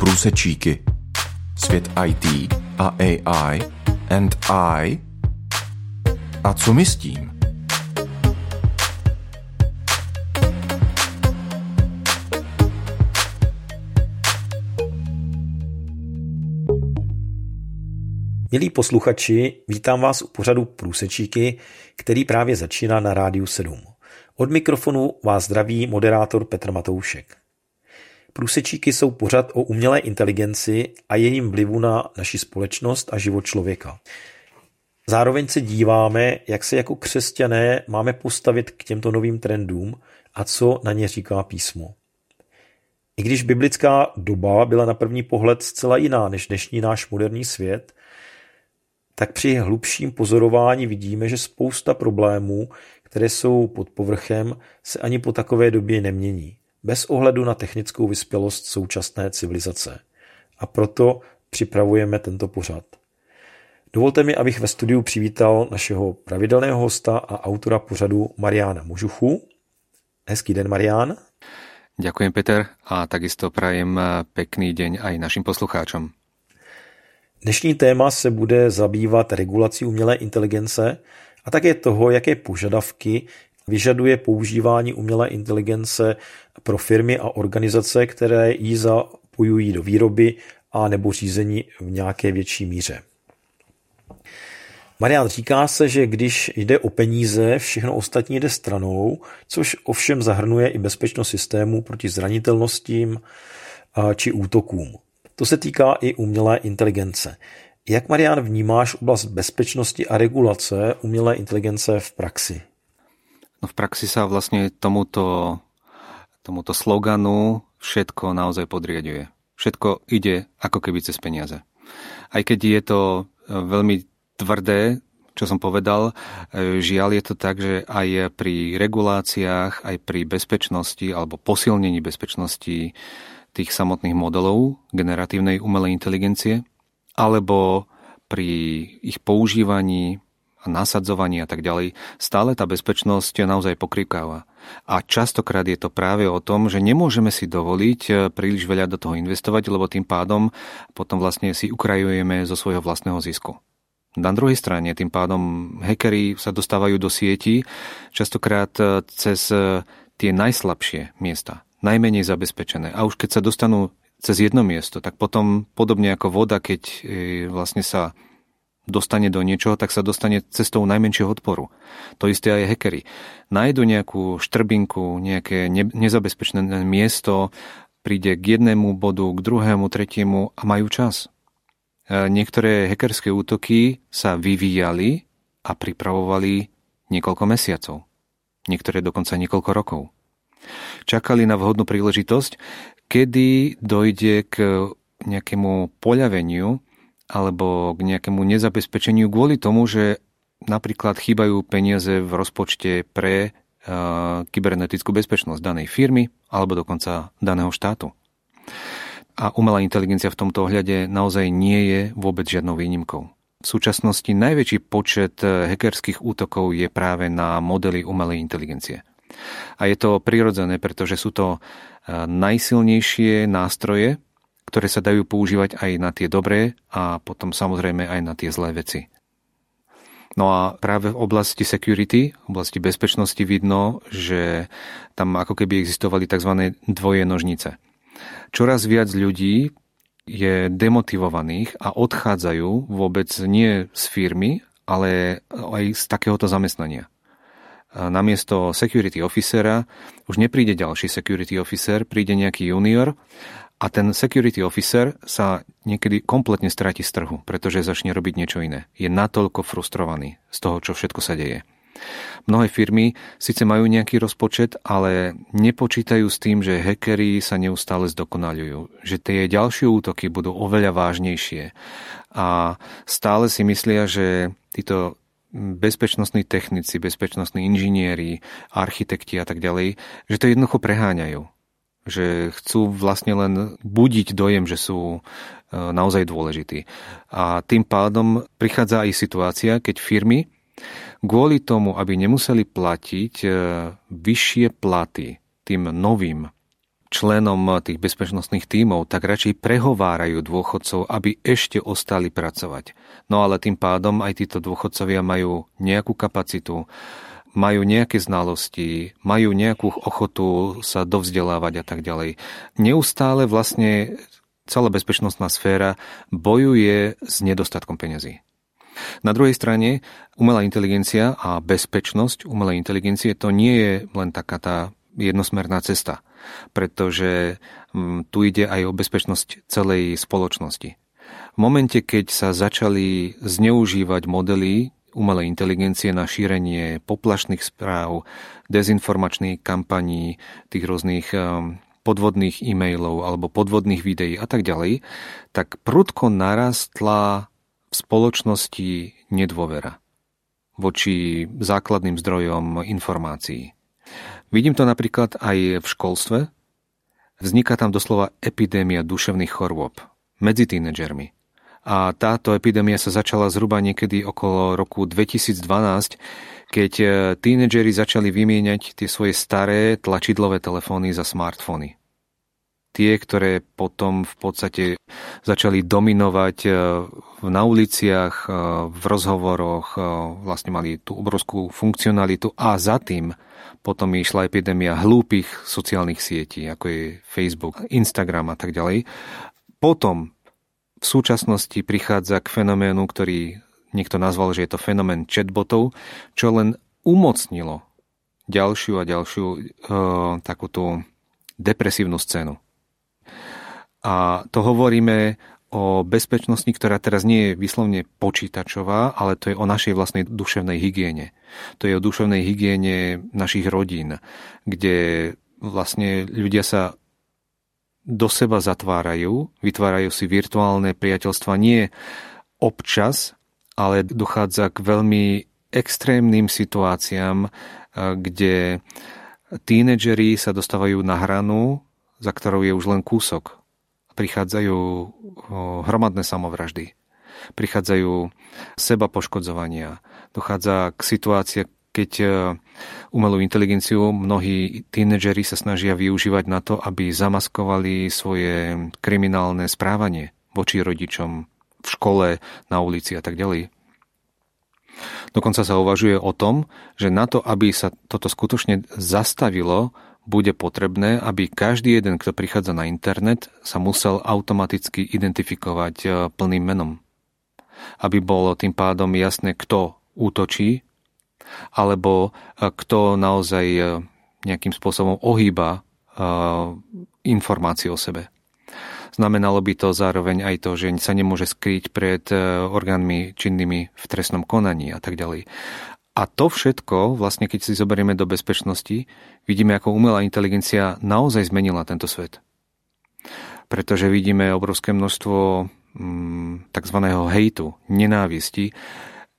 Průsečíky. Svět IT a AI and I. A co my s tím? Milí posluchači, vítám vás u pořadu Průsečíky, který právě začíná na Rádiu 7. Od mikrofonu vás zdraví moderátor Petr Matoušek. Průsečíky jsou pořad o umělé inteligenci a jejím vlivu na naši společnost a život člověka. Zároveň se díváme, jak se jako křesťané máme postavit k těmto novým trendům a co na ně říká písmo. I když biblická doba byla na první pohled zcela jiná než dnešní náš moderní svět, tak při hlubším pozorování vidíme, že spousta problémů, které jsou pod povrchem, se ani po takové době nemění, bez ohledu na technickou vyspělost současné civilizace. A proto připravujeme tento pořad. Dovolte mi, abych ve studiu přivítal našeho pravidelného hosta a autora pořadu Mariána Možuchu. Hezký den, Marián. Ďakujem, Peter, a takisto prajem pekný deň aj našim poslucháčom. Dnešní téma se bude zabývat regulací umělé inteligence a také toho, jaké požadavky vyžaduje používání umělé inteligence pro firmy a organizace, které ji zapojují do výroby a nebo řízení v nějaké větší míře. Marian, říká se, že když jde o peníze, všechno ostatní jde stranou, což ovšem zahrnuje i bezpečnost systému proti zranitelnostím či útokům. To se týká i umělé inteligence. Jak, Marian, vnímáš oblast bezpečnosti a regulace umělé inteligence v praxi? No v praxi sa vlastne tomuto, tomuto sloganu všetko naozaj podriaduje. Všetko ide ako keby cez peniaze. Aj keď je to e, veľmi tvrdé, čo som povedal, e, žiaľ je to tak, že aj pri reguláciách, aj pri bezpečnosti alebo posilnení bezpečnosti tých samotných modelov generatívnej umelej inteligencie, alebo pri ich používaní a nasadzovaní a tak ďalej, stále tá bezpečnosť naozaj pokrýkáva. A častokrát je to práve o tom, že nemôžeme si dovoliť eh, príliš veľa do toho investovať, lebo tým pádom potom vlastne si ukrajujeme zo svojho vlastného zisku. Na druhej strane, tým pádom hackeri sa dostávajú do sieti častokrát eh, cez eh, tie najslabšie miesta najmenej zabezpečené. A už keď sa dostanú cez jedno miesto, tak potom podobne ako voda, keď e, vlastne sa dostane do niečoho, tak sa dostane cestou najmenšieho odporu. To isté aj hackery. Nájdu nejakú štrbinku, nejaké nezabezpečené miesto, príde k jednému bodu, k druhému, tretiemu a majú čas. E, niektoré hackerské útoky sa vyvíjali a pripravovali niekoľko mesiacov. Niektoré dokonca niekoľko rokov. Čakali na vhodnú príležitosť, kedy dojde k nejakému poľaveniu alebo k nejakému nezabezpečeniu kvôli tomu, že napríklad chýbajú peniaze v rozpočte pre uh, kybernetickú bezpečnosť danej firmy alebo dokonca daného štátu. A umelá inteligencia v tomto ohľade naozaj nie je vôbec žiadnou výnimkou. V súčasnosti najväčší počet hackerských útokov je práve na modely umelej inteligencie. A je to prirodzené, pretože sú to e, najsilnejšie nástroje, ktoré sa dajú používať aj na tie dobré a potom samozrejme aj na tie zlé veci. No a práve v oblasti security, v oblasti bezpečnosti vidno, že tam ako keby existovali tzv. dvoje nožnice. Čoraz viac ľudí je demotivovaných a odchádzajú vôbec nie z firmy, ale aj z takéhoto zamestnania namiesto security officera už nepríde ďalší security officer, príde nejaký junior a ten security officer sa niekedy kompletne stratí z trhu, pretože začne robiť niečo iné. Je natoľko frustrovaný z toho, čo všetko sa deje. Mnohé firmy síce majú nejaký rozpočet, ale nepočítajú s tým, že hackery sa neustále zdokonalujú, že tie ďalšie útoky budú oveľa vážnejšie a stále si myslia, že títo bezpečnostní technici, bezpečnostní inžinieri, architekti a tak ďalej, že to jednoducho preháňajú. Že chcú vlastne len budiť dojem, že sú e, naozaj dôležití. A tým pádom prichádza aj situácia, keď firmy kvôli tomu, aby nemuseli platiť e, vyššie platy tým novým členom tých bezpečnostných tímov, tak radšej prehovárajú dôchodcov, aby ešte ostali pracovať. No ale tým pádom aj títo dôchodcovia majú nejakú kapacitu, majú nejaké znalosti, majú nejakú ochotu sa dovzdelávať a tak ďalej. Neustále vlastne celá bezpečnostná sféra bojuje s nedostatkom peňazí. Na druhej strane, umelá inteligencia a bezpečnosť umelej inteligencie to nie je len taká tá jednosmerná cesta, pretože mm, tu ide aj o bezpečnosť celej spoločnosti. V momente, keď sa začali zneužívať modely umelej inteligencie na šírenie poplašných správ, dezinformačných kampaní, tých rôznych mm, podvodných e-mailov alebo podvodných videí a tak ďalej, tak prudko narastla v spoločnosti nedôvera voči základným zdrojom informácií. Vidím to napríklad aj v školstve. Vzniká tam doslova epidémia duševných chorôb medzi tínedžermi. A táto epidémia sa začala zhruba niekedy okolo roku 2012, keď tínedžeri začali vymieňať tie svoje staré tlačidlové telefóny za smartfóny tie, ktoré potom v podstate začali dominovať e, na uliciach, e, v rozhovoroch, e, vlastne mali tú obrovskú funkcionalitu a za tým potom išla epidémia hlúpych sociálnych sietí, ako je Facebook, Instagram a tak ďalej. Potom v súčasnosti prichádza k fenoménu, ktorý niekto nazval, že je to fenomén chatbotov, čo len umocnilo ďalšiu a ďalšiu e, takúto depresívnu scénu. A to hovoríme o bezpečnosti, ktorá teraz nie je vyslovne počítačová, ale to je o našej vlastnej duševnej hygiene. To je o duševnej hygiene našich rodín, kde vlastne ľudia sa do seba zatvárajú, vytvárajú si virtuálne priateľstva nie občas, ale dochádza k veľmi extrémnym situáciám, kde tínedžeri sa dostávajú na hranu, za ktorou je už len kúsok prichádzajú hromadné samovraždy, prichádzajú seba poškodzovania, dochádza k situácii, keď e, umelú inteligenciu mnohí tínedžeri sa snažia využívať na to, aby zamaskovali svoje kriminálne správanie voči rodičom v škole, na ulici a tak ďalej. Dokonca sa uvažuje o tom, že na to, aby sa toto skutočne zastavilo, bude potrebné, aby každý jeden, kto prichádza na internet, sa musel automaticky identifikovať e, plným menom. Aby bolo tým pádom jasné, kto útočí, alebo e, kto naozaj e, nejakým spôsobom ohýba informácie o sebe. Znamenalo by to zároveň aj to, že sa nemôže skryť pred orgánmi činnými v trestnom konaní a tak ďalej. A to všetko, vlastne keď si zoberieme do bezpečnosti, vidíme, ako umelá inteligencia naozaj zmenila tento svet. Pretože vidíme obrovské množstvo mm, tzv. hejtu, nenávisti,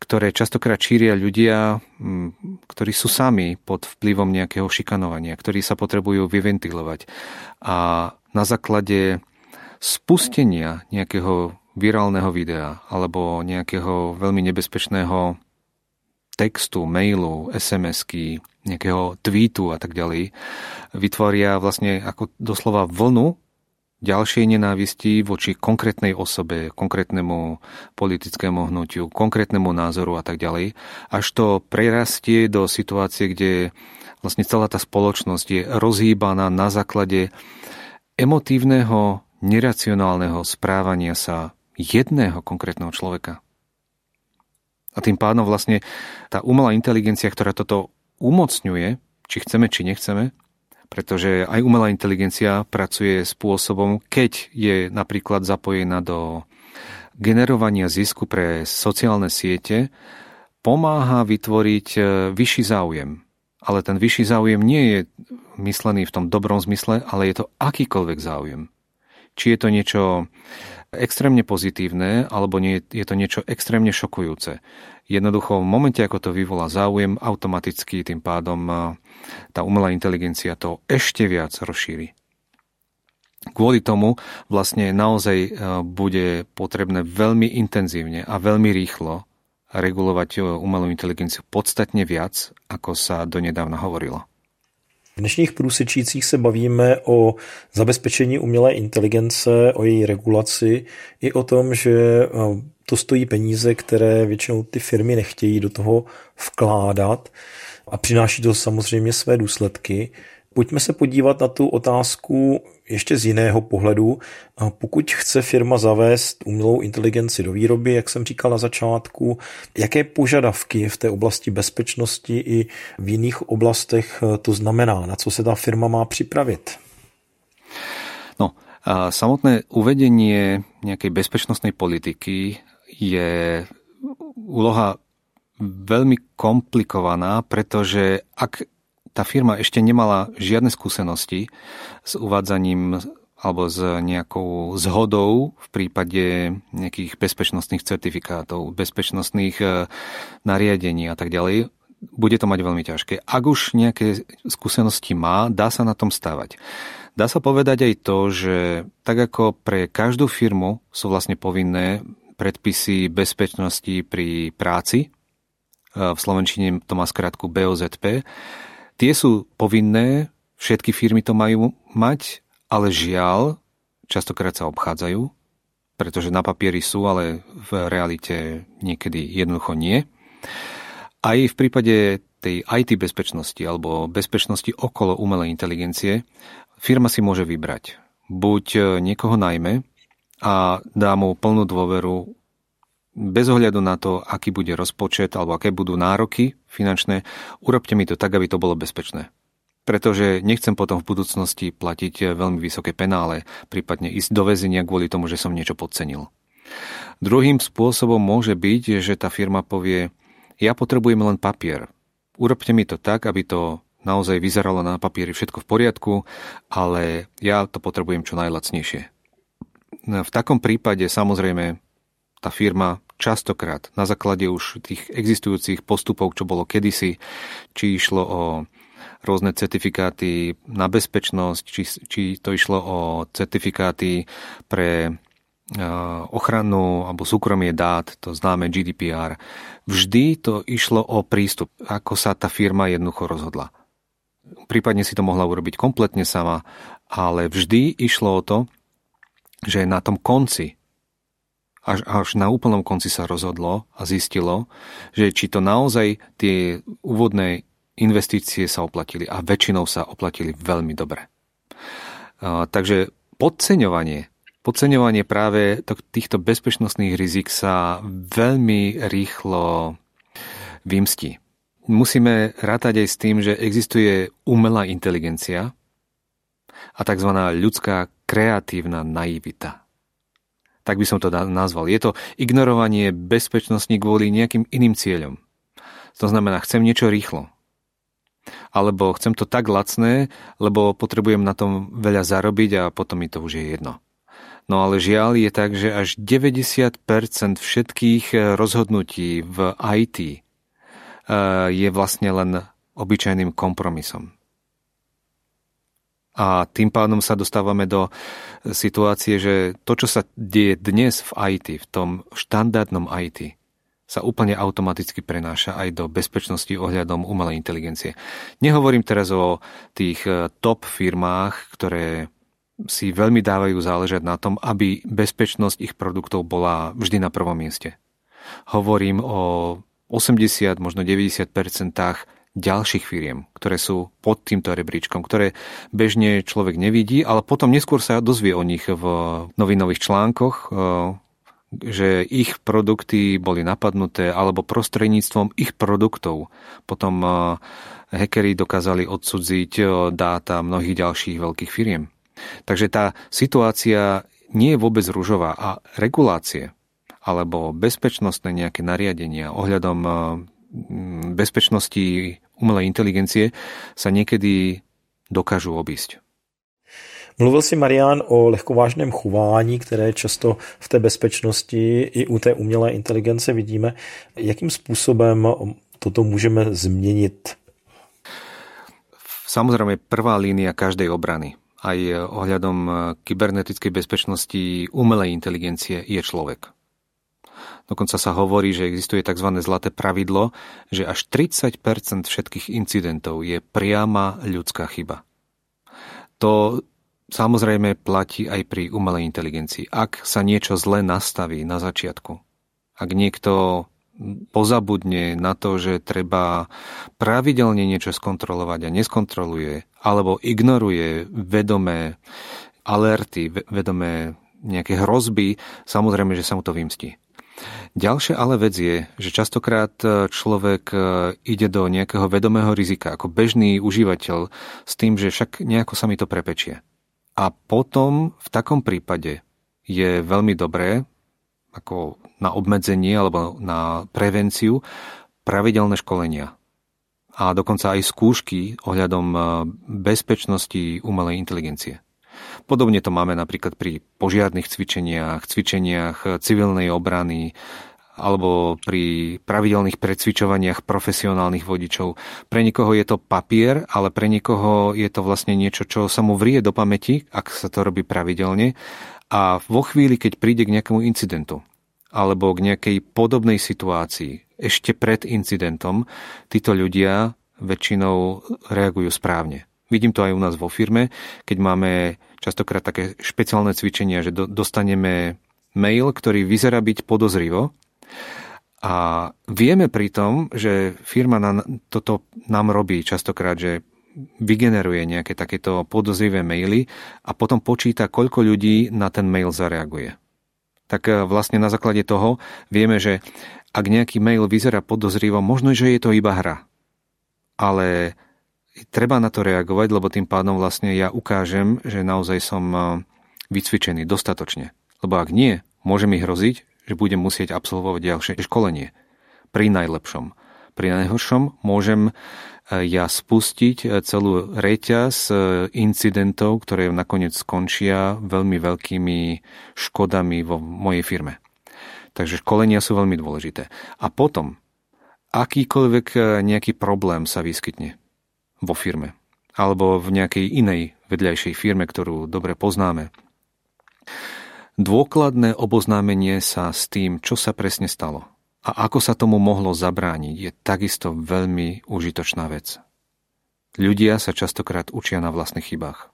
ktoré častokrát šíria ľudia, mm, ktorí sú sami pod vplyvom nejakého šikanovania, ktorí sa potrebujú vyventilovať. A na základe spustenia nejakého virálneho videa alebo nejakého veľmi nebezpečného textu, mailu, SMS-ky, nejakého tweetu a tak ďalej, vytvoria vlastne ako doslova vlnu ďalšej nenávisti voči konkrétnej osobe, konkrétnemu politickému hnutiu, konkrétnemu názoru a tak ďalej, až to prerastie do situácie, kde vlastne celá tá spoločnosť je rozhýbaná na základe emotívneho, neracionálneho správania sa jedného konkrétneho človeka. A tým pádom vlastne tá umelá inteligencia, ktorá toto umocňuje, či chceme, či nechceme, pretože aj umelá inteligencia pracuje spôsobom, keď je napríklad zapojená do generovania zisku pre sociálne siete, pomáha vytvoriť e, vyšší záujem. Ale ten vyšší záujem nie je myslený v tom dobrom zmysle, ale je to akýkoľvek záujem. Či je to niečo extrémne pozitívne, alebo nie, je to niečo extrémne šokujúce. Jednoducho, v momente, ako to vyvolá záujem, automaticky tým pádom tá umelá inteligencia to ešte viac rozšíri. Kvôli tomu vlastne naozaj bude potrebné veľmi intenzívne a veľmi rýchlo regulovať umelú inteligenciu podstatne viac, ako sa donedávna hovorilo. V dnešních průsečících se bavíme o zabezpečení umělé inteligence, o její regulaci i o tom, že eh, to stojí peníze, které většinou ty firmy nechtějí do toho vkládat a přináší to samozřejmě své důsledky. Pojďme se podívat na tu otázku ještě z jiného pohledu. Pokud chce firma zavést umělou inteligenci do výroby, jak jsem říkal na začátku, jaké požadavky v té oblasti bezpečnosti i v jiných oblastech to znamená, na co se ta firma má připravit? No, a samotné uvedenie nejakej bezpečnostnej politiky je úloha veľmi komplikovaná, pretože ak tá firma ešte nemala žiadne skúsenosti s uvádzaním alebo s nejakou zhodou v prípade nejakých bezpečnostných certifikátov, bezpečnostných e, nariadení a tak ďalej, bude to mať veľmi ťažké. Ak už nejaké skúsenosti má, dá sa na tom stávať. Dá sa povedať aj to, že tak ako pre každú firmu sú vlastne povinné predpisy bezpečnosti pri práci, e, v Slovenčine to má skratku BOZP, Tie sú povinné, všetky firmy to majú mať, ale žiaľ, častokrát sa obchádzajú, pretože na papieri sú, ale v realite niekedy jednoducho nie. Aj v prípade tej IT bezpečnosti alebo bezpečnosti okolo umelej inteligencie firma si môže vybrať. Buď niekoho najmä a dá mu plnú dôveru bez ohľadu na to, aký bude rozpočet alebo aké budú nároky finančné, urobte mi to tak, aby to bolo bezpečné. Pretože nechcem potom v budúcnosti platiť veľmi vysoké penále, prípadne ísť do väzenia kvôli tomu, že som niečo podcenil. Druhým spôsobom môže byť, že tá firma povie, ja potrebujem len papier. Urobte mi to tak, aby to naozaj vyzeralo na papieri všetko v poriadku, ale ja to potrebujem čo najlacnejšie. V takom prípade samozrejme tá firma častokrát na základe už tých existujúcich postupov, čo bolo kedysi, či išlo o rôzne certifikáty na bezpečnosť, či, či to išlo o certifikáty pre ochranu alebo súkromie dát, to známe GDPR. Vždy to išlo o prístup, ako sa tá firma jednoducho rozhodla. Prípadne si to mohla urobiť kompletne sama, ale vždy išlo o to, že na tom konci až, až na úplnom konci sa rozhodlo a zistilo, že či to naozaj tie úvodné investície sa oplatili a väčšinou sa oplatili veľmi dobre. Takže podceňovanie, podceňovanie práve týchto bezpečnostných rizik sa veľmi rýchlo vymstí. Musíme rátať aj s tým, že existuje umelá inteligencia a tzv. ľudská kreatívna naivita tak by som to nazval. Je to ignorovanie bezpečnosti kvôli nejakým iným cieľom. To znamená, chcem niečo rýchlo. Alebo chcem to tak lacné, lebo potrebujem na tom veľa zarobiť a potom mi to už je jedno. No ale žiaľ je tak, že až 90% všetkých eh, rozhodnutí v IT eh, je vlastne len obyčajným kompromisom. A tým pádom sa dostávame do situácie, že to, čo sa deje dnes v IT, v tom štandardnom IT, sa úplne automaticky prenáša aj do bezpečnosti ohľadom umelej inteligencie. Nehovorím teraz o tých e, top firmách, ktoré si veľmi dávajú záležať na tom, aby bezpečnosť ich produktov bola vždy na prvom mieste. Hovorím o 80, možno 90 ďalších firiem, ktoré sú pod týmto rebríčkom, ktoré bežne človek nevidí, ale potom neskôr sa dozvie o nich v novinových článkoch, eh, že ich produkty boli napadnuté alebo prostredníctvom ich produktov. Potom eh, hackeri dokázali odsudziť eh, dáta mnohých ďalších veľkých firiem. Takže tá situácia nie je vôbec rúžová a regulácie alebo bezpečnostné nejaké nariadenia ohľadom bezpečnosti umelej inteligencie sa niekedy dokážu obísť. Mluvil si, Marian, o lehkovážném chování, které často v té bezpečnosti i u té umělé inteligence vidíme. Jakým způsobem toto můžeme změnit? Samozrejme, prvá línia každej obrany aj ohľadom kybernetickej bezpečnosti umelej inteligencie je človek. Dokonca sa hovorí, že existuje tzv. zlaté pravidlo, že až 30% všetkých incidentov je priama ľudská chyba. To samozrejme platí aj pri umelej inteligencii. Ak sa niečo zle nastaví na začiatku, ak niekto pozabudne na to, že treba pravidelne niečo skontrolovať a neskontroluje, alebo ignoruje vedomé alerty, vedomé nejaké hrozby, samozrejme, že sa mu to vymstí. Ďalšia ale vec je, že častokrát e, človek e, ide do nejakého vedomého rizika ako bežný užívateľ s tým, že však nejako sa mi to prepečie. A potom v takom prípade je veľmi dobré ako na obmedzenie alebo na prevenciu pravidelné školenia a dokonca aj skúšky ohľadom e, bezpečnosti umelej inteligencie. Podobne to máme napríklad pri požiarných cvičeniach, cvičeniach civilnej obrany, alebo pri pravidelných predsvičovaniach profesionálnych vodičov. Pre niekoho je to papier, ale pre niekoho je to vlastne niečo, čo sa mu vrie do pamäti, ak sa to robí pravidelne. A vo chvíli, keď príde k nejakému incidentu, alebo k nejakej podobnej situácii ešte pred incidentom, títo ľudia väčšinou reagujú správne. Vidím to aj u nás vo firme, keď máme častokrát také špeciálne cvičenia, že do, dostaneme mail, ktorý vyzerá byť podozrivo a vieme pritom, že firma na, toto nám robí častokrát, že vygeneruje nejaké takéto podozrivé maily a potom počíta, koľko ľudí na ten mail zareaguje tak e, vlastne na základe toho vieme, že ak nejaký mail vyzerá podozrivo, možno, že je to iba hra. Ale treba na to reagovať, lebo tým pádom vlastne ja ukážem, že naozaj som e, vycvičený dostatočne. Lebo ak nie, môže mi hroziť, že budem musieť absolvovať ďalšie školenie. Pri najlepšom. Pri najhoršom môžem ja spustiť e, celú reťaz incidentov, ktoré nakoniec skončia veľmi veľkými škodami vo mojej firme. Takže školenia sú veľmi dôležité. A potom, akýkoľvek nejaký problém sa vyskytne vo firme alebo v nejakej inej vedľajšej firme, ktorú dobre poznáme. Dôkladné oboznámenie sa s tým, čo sa presne stalo a ako sa tomu mohlo zabrániť, je takisto veľmi užitočná vec. Ľudia sa častokrát učia na vlastných chybách.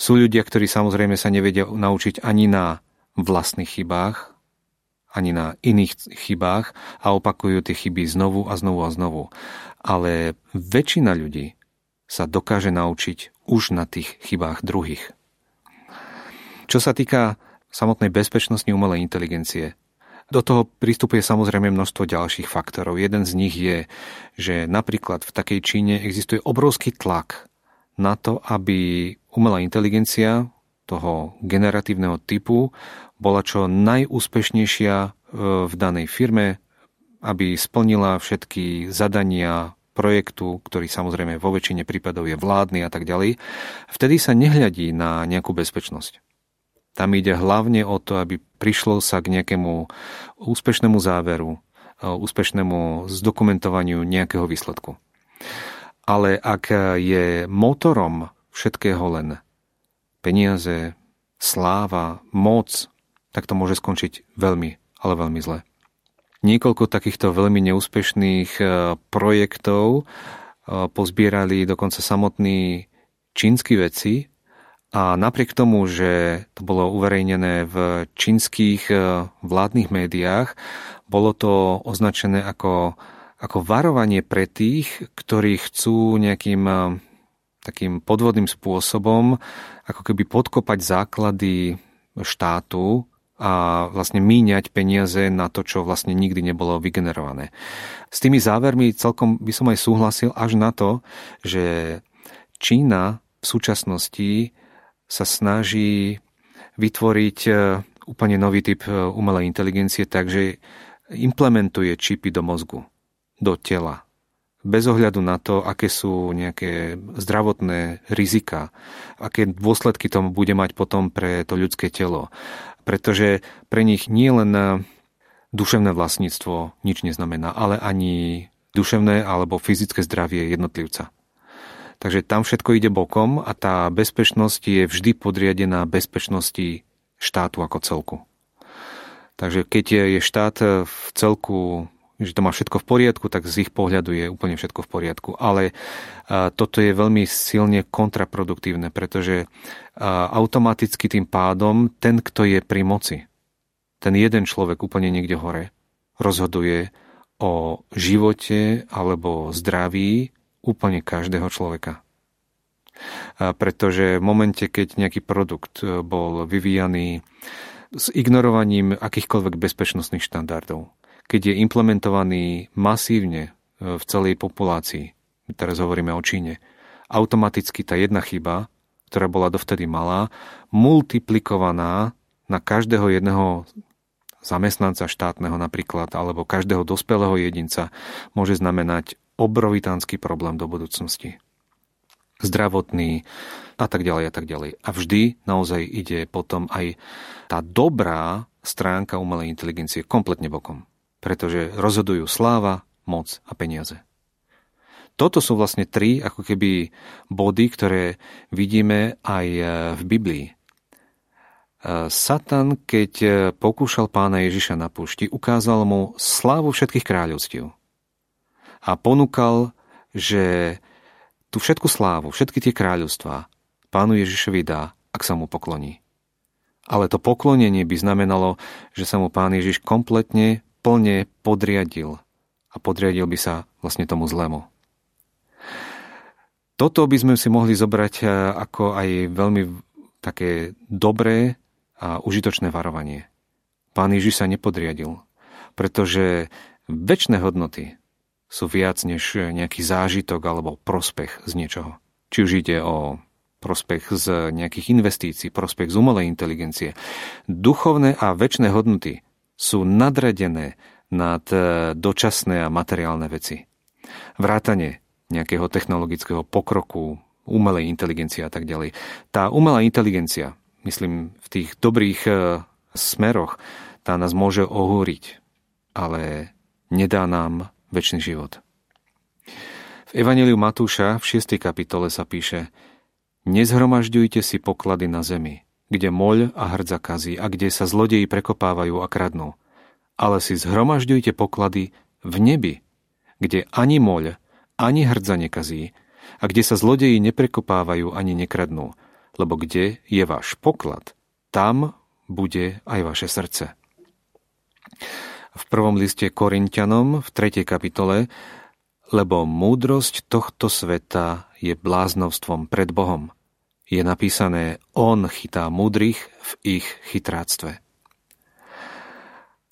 Sú ľudia, ktorí samozrejme sa nevedia naučiť ani na vlastných chybách, ani na iných chybách a opakujú tie chyby znovu a znovu a znovu. Ale väčšina ľudí sa dokáže naučiť už na tých chybách druhých. Čo sa týka samotnej bezpečnosti umelej inteligencie, do toho pristupuje samozrejme množstvo ďalších faktorov. Jeden z nich je, že napríklad v takej Číne existuje obrovský tlak na to, aby umelá inteligencia toho generatívneho typu bola čo najúspešnejšia e, v danej firme, aby splnila všetky zadania projektu, ktorý samozrejme vo väčšine prípadov je vládny a tak ďalej, vtedy sa nehľadí na nejakú bezpečnosť. Tam ide hlavne o to, aby prišlo sa k nejakému úspešnému záveru, úspešnému zdokumentovaniu nejakého výsledku. Ale ak je motorom všetkého len peniaze, sláva, moc, tak to môže skončiť veľmi, ale veľmi zle. Niekoľko takýchto veľmi neúspešných e, projektov e, pozbierali dokonca samotní čínsky veci a napriek tomu, že to bolo uverejnené v čínskych e, vládnych médiách, bolo to označené ako, ako varovanie pre tých, ktorí chcú nejakým takým podvodným spôsobom ako keby podkopať základy štátu a vlastne míňať peniaze na to, čo vlastne nikdy nebolo vygenerované. S tými závermi celkom by som aj súhlasil až na to, že Čína v súčasnosti sa snaží vytvoriť e, úplne nový typ e, umelej inteligencie, takže implementuje čipy do mozgu, do tela. Bez ohľadu na to, aké sú nejaké zdravotné rizika, aké dôsledky to bude mať potom pre to ľudské telo. Pretože pre nich nie len e, duševné vlastníctvo nič neznamená, ale ani duševné alebo fyzické zdravie jednotlivca. Takže tam všetko ide bokom a tá bezpečnosť je vždy podriadená bezpečnosti štátu ako celku. Takže keď je štát v celku že to má všetko v poriadku, tak z ich pohľadu je úplne všetko v poriadku. Ale toto je veľmi silne kontraproduktívne, pretože automaticky tým pádom ten, kto je pri moci, ten jeden človek úplne niekde hore, rozhoduje o živote alebo zdraví úplne každého človeka. Pretože v momente, keď nejaký produkt bol vyvíjaný s ignorovaním akýchkoľvek bezpečnostných štandardov, keď je implementovaný masívne e, v celej populácii, teraz hovoríme o Číne, automaticky tá jedna chyba, ktorá bola dovtedy malá, multiplikovaná na každého jedného zamestnanca štátneho napríklad, alebo každého dospelého jedinca, môže znamenať obrovitánsky problém do budúcnosti. Zdravotný a tak ďalej a tak ďalej. A vždy naozaj ide potom aj tá dobrá stránka umelej inteligencie kompletne bokom pretože rozhodujú sláva, moc a peniaze. Toto sú vlastne tri ako keby body, ktoré vidíme aj e, v Biblii. E, Satan, keď e, pokúšal pána Ježiša na púšti, ukázal mu slávu všetkých kráľovstiev. A ponúkal, že tú všetku slávu, všetky tie kráľovstvá pánu Ježišovi dá, ak sa mu pokloní. Ale to poklonenie by znamenalo, že sa mu pán Ježiš kompletne plne podriadil a podriadil by sa vlastne tomu zlému. Toto by sme si mohli zobrať e, ako aj veľmi také dobré a užitočné varovanie. Pán Ježiš sa nepodriadil, pretože väčšie hodnoty sú viac než nejaký zážitok alebo prospech z niečoho. Či už ide o prospech z nejakých investícií, prospech z umelej inteligencie. Duchovné a väčšie hodnoty sú nadradené nad e, dočasné a materiálne veci. Vrátanie nejakého technologického pokroku, umelej inteligencie a tak ďalej. Tá umelá inteligencia, myslím, v tých dobrých e, smeroch, tá nás môže ohúriť, ale nedá nám väčší život. V Evangeliu Matúša v 6. kapitole sa píše Nezhromažďujte si poklady na zemi, kde moľ a hrdza kazí a kde sa zlodeji prekopávajú a kradnú. Ale si zhromažďujte poklady v nebi, kde ani moľ, ani hrdza nekazí a kde sa zlodeji neprekopávajú ani nekradnú, lebo kde je váš poklad, tam bude aj vaše srdce. V prvom liste Korintianom v 3. kapitole lebo múdrosť tohto sveta je bláznovstvom pred Bohom – je napísané On chytá múdrych v ich chytráctve.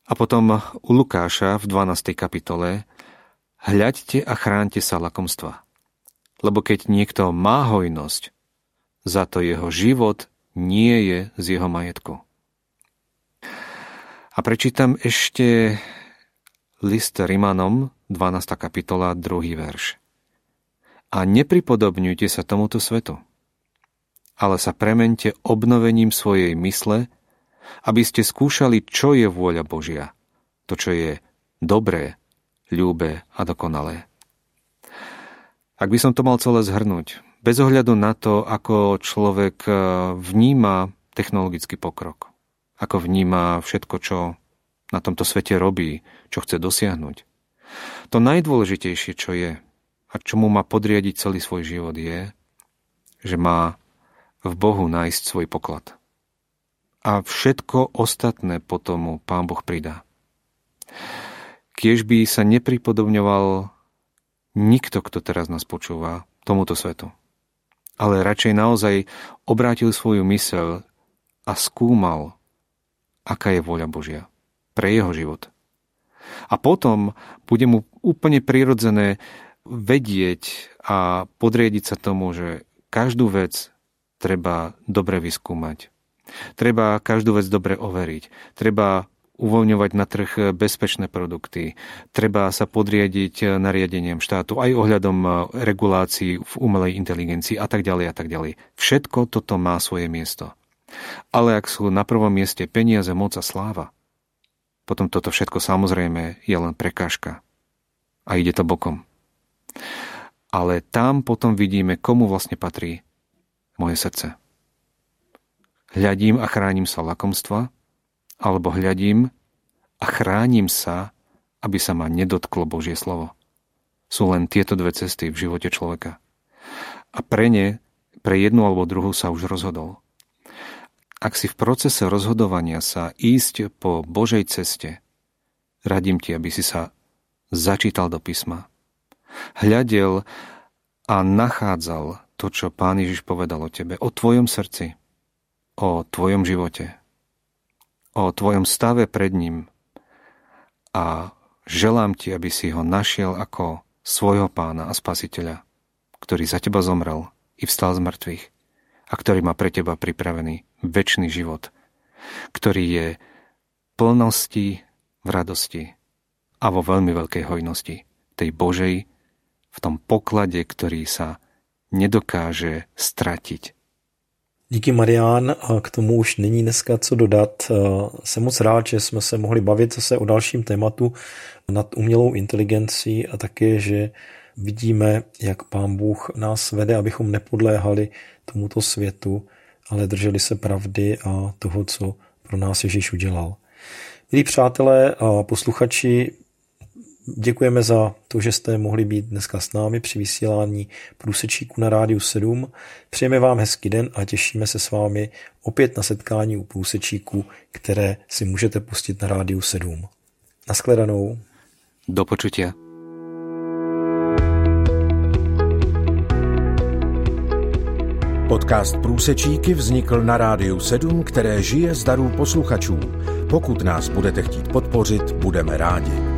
A potom u Lukáša v 12. kapitole Hľaďte a chránte sa lakomstva. Lebo keď niekto má hojnosť, za to jeho život nie je z jeho majetku. A prečítam ešte list Rimanom, 12. kapitola, 2. verš. A nepripodobňujte sa tomuto svetu ale sa premente obnovením svojej mysle, aby ste skúšali, čo je vôľa Božia, to, čo je dobré, ľúbe a dokonalé. Ak by som to mal celé zhrnúť, bez ohľadu na to, ako človek e, vníma technologický pokrok, ako vníma všetko, čo na tomto svete robí, čo chce dosiahnuť. To najdôležitejšie, čo je a čomu má podriadiť celý svoj život je, že má v Bohu nájsť svoj poklad. A všetko ostatné potom Pán Boh pridá. Kiež by sa nepripodobňoval nikto, kto teraz nás počúva, tomuto svetu. Ale radšej naozaj obrátil svoju mysel a skúmal, aká je vôľa Božia pre jeho život. A potom bude mu úplne prirodzené vedieť a podriediť sa tomu, že každú vec treba dobre vyskúmať. Treba každú vec dobre overiť. Treba uvoľňovať na trh bezpečné produkty. Treba sa podriadiť nariadeniam štátu aj ohľadom regulácií v umelej inteligencii a tak ďalej a tak ďalej. Všetko toto má svoje miesto. Ale ak sú na prvom mieste peniaze, moc a sláva, potom toto všetko samozrejme je len prekážka. A ide to bokom. Ale tam potom vidíme, komu vlastne patrí moje srdce. Hľadím a chránim sa lakomstva, alebo hľadím a chránim sa, aby sa ma nedotklo Božie slovo. Sú len tieto dve cesty v živote človeka. A pre ne, pre jednu alebo druhú sa už rozhodol. Ak si v procese rozhodovania sa ísť po Božej ceste, radím ti, aby si sa začítal do písma. Hľadel a nachádzal to, čo Pán Ježiš povedal o tebe, o tvojom srdci, o tvojom živote, o tvojom stave pred ním. A želám ti, aby si ho našiel ako svojho pána a spasiteľa, ktorý za teba zomrel i vstal z mŕtvych a ktorý má pre teba pripravený väčší život, ktorý je plnosti v radosti a vo veľmi veľkej hojnosti tej Božej v tom poklade, ktorý sa nedokáže stratiť. Díky Marián, a k tomu už není dneska co dodat. Jsem moc rád, že jsme se mohli bavit zase o dalším tématu nad umělou inteligencí a také, že vidíme, jak Pán Bůh nás vede, abychom nepodléhali tomuto světu, ale drželi se pravdy a toho, co pro nás Ježíš udělal. Milí přátelé a posluchači, Děkujeme za to, že jste mohli být dneska s námi při vysílání průsečíku na rádiu 7. Přejeme vám hezký den a těšíme se s vámi opět na setkání u průsečíku, které si můžete pustit na rádiu 7. Naschledanou. Do počutia. Podcast Průsečíky vznikl na rádiu 7, které žije z darů posluchačů. Pokud nás budete chtít podpořit, budeme rádi.